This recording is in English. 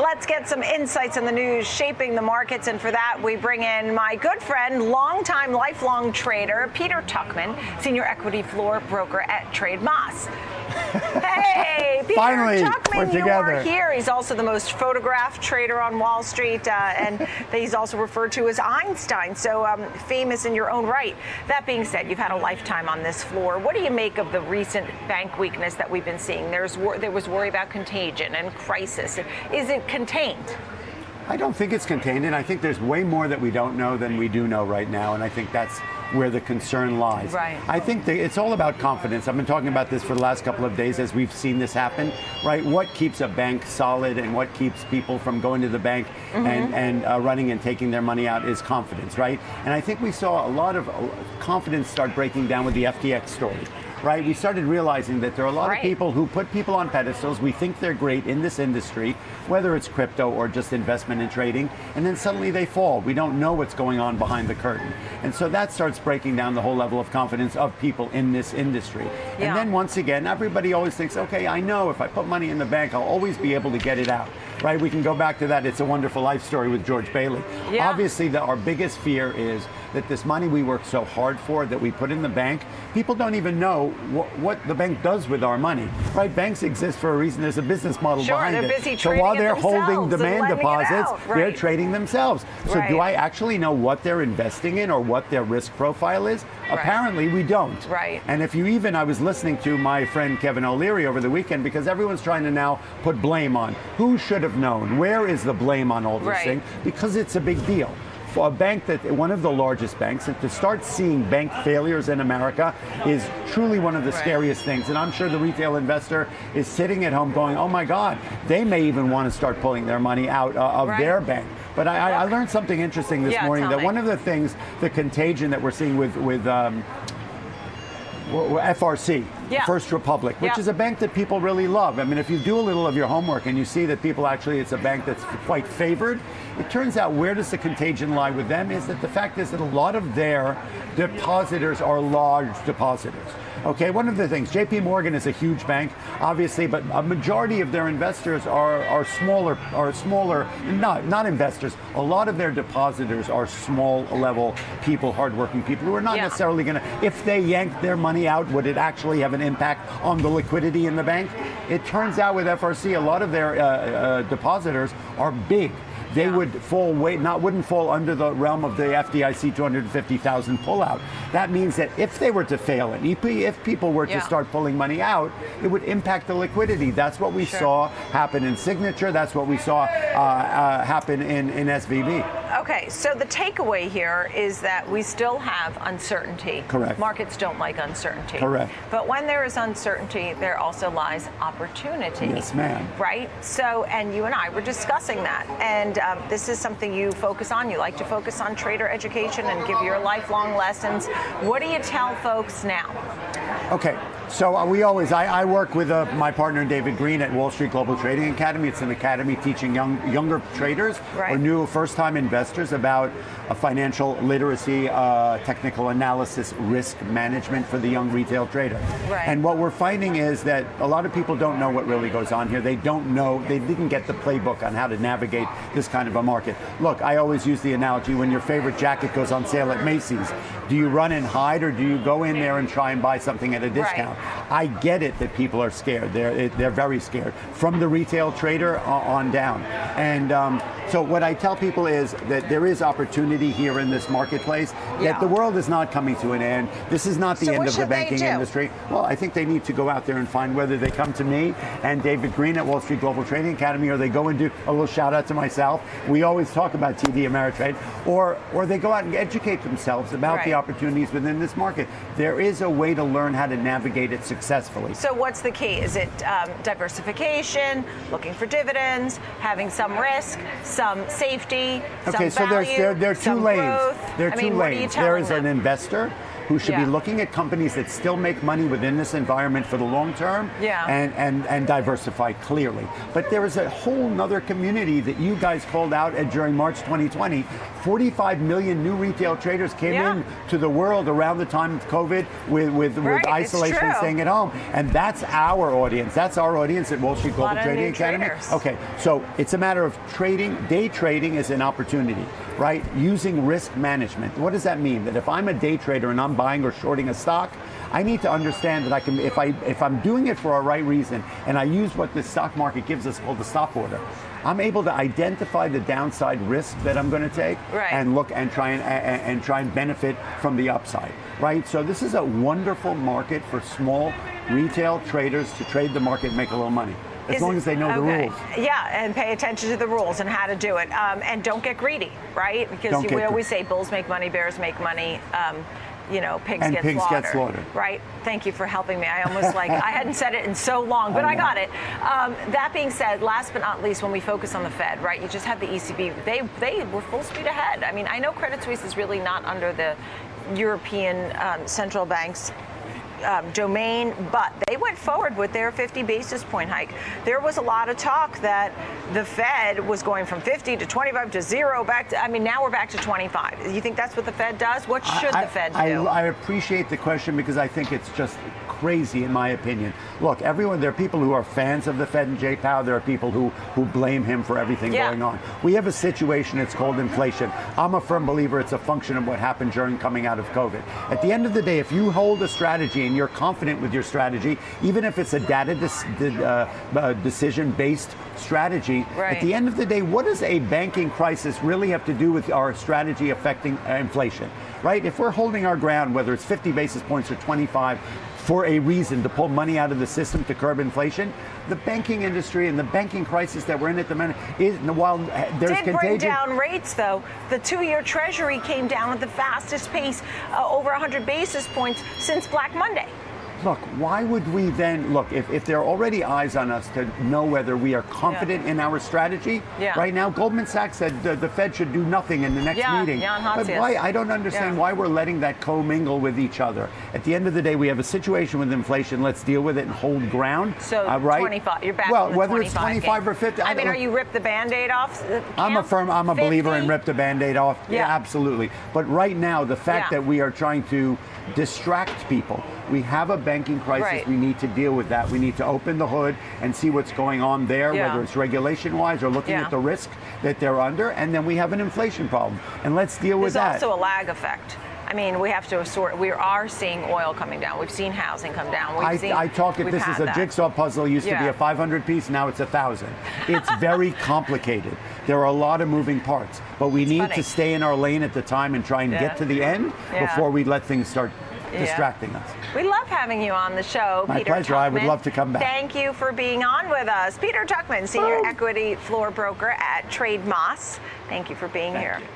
let's get some insights on the news shaping the markets. And for that, we bring in my good friend, longtime, lifelong trader, Peter Tuchman, senior equity floor broker at Trademas. Hey, Peter Finally, Tuchman, we're you together. are here. He's also the most photographed trader on Wall Street, uh, and he's also referred to as Einstein, so um, famous in your own right. That being said, you've had a lifetime on this floor. What do you make of the recent bank weakness that we've been seeing? There's there was worry about contagion and crisis. Is it contained? I don't think it's contained, and I think there's way more that we don't know than we do know right now, and I think that's where the concern lies. Right. I think it's all about confidence. I've been talking about this for the last couple of days as we've seen this happen, right? What keeps a bank solid and what keeps people from going to the bank and, and uh, running and taking their money out is confidence, right? And I think we saw a lot of uh, confidence start breaking down with the FTX story. Right, we started realizing that there are a lot Right. of people who put people on pedestals. We think they're great in this industry, whether it's crypto or just investment and trading, and then suddenly they fall. We don't know what's going on behind the curtain. And so that starts breaking down the whole level of confidence of people in this industry. Yeah. And then once again, everybody always thinks, okay, I know if I put money in the bank, I'll always be able to get it out. Right? We can go back to that It's a Wonderful Life story with George Bailey. Yeah. Obviously, the, our biggest fear is that this money we work so hard for, that we put in the bank, people don't even know wh- what the bank does with our money. Right? Banks exist for a reason. There's a business model Sure, behind they're it. so while they're holding demand deposits, out, they're trading themselves. So Right. do I actually know what they're investing in or what their risk profile is? Apparently, we don't. Right. And if you even, I was listening to my friend Kevin O'Leary over the weekend because everyone's trying to now put blame on who should have known. Where is the blame on all this Right. thing? Because it's a big deal. For a bank that one of the largest banks, and to start seeing bank failures in America is truly one of the Right. scariest things. And I'm sure the retail investor is sitting at home going, "Oh my God!" They may even want to start pulling their money out uh, of Right. their bank. But I, I- learned something interesting this Yeah, morning. That me. one of the things, the contagion that we're seeing with with um, FRC, Yeah. First Republic, which Yeah. is a bank that people really love. I mean, if you do a little of your homework and you see that people actually, it's a bank that's quite favored, it turns out where does the contagion lie with them is that the fact is that a lot of their depositors are large depositors. Okay, one of the things, JP Morgan is a huge bank, obviously, but a majority of their investors are, are smaller, are smaller, not, not investors. A lot of their depositors are small level people, hardworking people who are not Yeah. necessarily going to, if they yanked their money out, would it actually have an impact on the liquidity in the bank? It turns out with FRC, a lot of their uh, uh, depositors are big. They Yeah. would fall way, not wouldn't fall under the realm of the FDIC 250,000 pullout. That means that if they were to fail, and if, if people were Yeah. to start pulling money out, it would impact the liquidity. That's what we Sure. saw happen in Signature. That's what we saw uh, uh, happen in, in SVB. Okay, so the takeaway here is that we still have uncertainty. Correct. Markets don't like uncertainty. Correct. But when there is uncertainty, there also lies opportunity. Yes, ma'am. Right? So, and you and I were discussing that. And um, this is something you focus on. You like to focus on trader education and give your lifelong lessons. What do you tell folks now? Okay, so uh, we always, I, I work with uh, my partner David Green at Wall Street Global Trading Academy. It's an academy teaching young, younger traders Right. or new first time investors about uh, financial literacy, uh, technical analysis, risk management for the young retail trader. Right. And what we're finding is that a lot of people don't know what really goes on here. They don't know, they didn't get the playbook on how to navigate this kind of a market. Look, I always use the analogy when your favorite jacket goes on sale at Macy's, do you run and hide or do you go in there and try and buy something at a discount? I get it that people are scared. They're they're very scared from the retail trader on down. And um, so what I tell people is that there is opportunity here in this marketplace. Yeah. That the world is not coming to an end. This is not the So end of the banking industry. Well, I think they need to go out there and find whether they come to me and David Green at Wall Street Global Trading Academy, or they go and do a little shout out to myself. We always talk about TD Ameritrade, or or they go out and educate themselves about the Right. Opportunities within this market. There is a way to learn how to navigate it successfully. So, what's the key? Is it um, diversification, looking for dividends, having some risk, some safety, Okay, some so there's value, there, there are two lanes. growth? There are I two mean, what are you lanes. There telling an investor, who should Yeah. be looking at companies that still make money within this environment for the long term Yeah. and, and, and diversify clearly. But there is a whole nother community that you guys called out at, during March 2020. 45 million new retail traders came Yeah. in to the world around the time of COVID with, with, Right, with isolation and staying at home. And that's our audience. That's our audience at Wall Street Global Trading Academy. traders. Okay, so it's a matter of trading. Day trading is an opportunity, right? Using risk management. What does that mean? That if I'm a day trader and I'm buying or shorting a stock, I need to understand that I can, if I if I'm doing it for a right reason, and I use what the stock market gives us called the stop order, I'm able to identify the downside risk that I'm going to take Right. and look and try and, and and try and benefit from the upside, right? So this is a wonderful market for small retail traders to trade the market and make a little money, as Is long as they know the rules. Yeah, and pay attention to the rules and how to do it. Um, and don't get greedy, right? Because you- we always say bulls make money, bears make money. Um, you know, pigs And get pigs slaughtered. get slaughtered. Right? Thank you for helping me. I almost like, I hadn't said it in so long, but I I, got it. Um, that being said, last but not least, when we focus on the Fed, right, you just had the ECB. They, they were full speed ahead. I mean, I know Credit Suisse is really not under the European um, central banks um, domain, but they went forward with their 50 basis point hike. There was a lot of talk that the Fed was going from 50 to 25 to zero back to, I mean, now we're back to 25. You think that's what the Fed does? What should I, the Fed I, do? I appreciate the question because I think it's just crazy in my opinion. Look, everyone, there are people who are fans of the Fed and Jay Powell. There are people who, who blame him for everything Yeah. going on. We have a situation, it's called inflation. I'm a firm believer it's a function of what happened during coming out of COVID. At the end of the day, if you hold a strategy and you're confident with your strategy, even if it's a data dis, uh, uh, decision based strategy, Right. at the end of the day, what does a banking crisis really have to do with our strategy affecting inflation? Right? If we're holding our ground, whether it's 50 basis points or 25, for a reason to pull money out of the system to curb inflation, the banking industry and the banking crisis that we're in at the moment is while there's did bring contagion. down rates, though. The two-year Treasury came down at the fastest pace, uh, over 100 basis points since Black Monday. Look, why would we then look if, if there are already eyes on us to know whether we are confident in our strategy? Yeah. Right now, Goldman Sachs said the, the Fed should do nothing in the next Yeah, meeting. Jan but why? I don't understand Yeah. why we're letting that commingle with each other. At the end of the day, we have a situation with inflation. Let's deal with it and hold ground. So uh, right? 25. You're back Well, whether it's 25 25 game. or 50. I, mean, don't- are you rip the Band-Aid off? the I'm a firm. I'm a believer in rip the band-aid off. Yeah. absolutely. But right now, the fact Yeah. that we are trying to distract people, we have a banking crisis. Right. We need to deal with that. We need to open the hood and see what's going on there, Yeah. whether it's regulation-wise or looking Yeah. at the risk that they're under, and then we have an inflation problem, and let's deal with that. There's also a lag effect. I mean, we have to sort. We are seeing oil coming down. We've seen housing come down. We've I, seen, I talk we've This is a that. jigsaw puzzle. Used to be a 500 piece. Now it's a thousand. It's very complicated. There are a lot of moving parts, but we need funny. to stay in our lane at the time and try and Yeah. get to the end Yeah. before we let things start Yeah. Distracting us. We love having you on the show, My Peter pleasure. I would love to come back. Thank you for being on with us. Peter Tuchman, Senior Woo. Equity Floor Broker at Trademas. Thank you for being Thank here. you.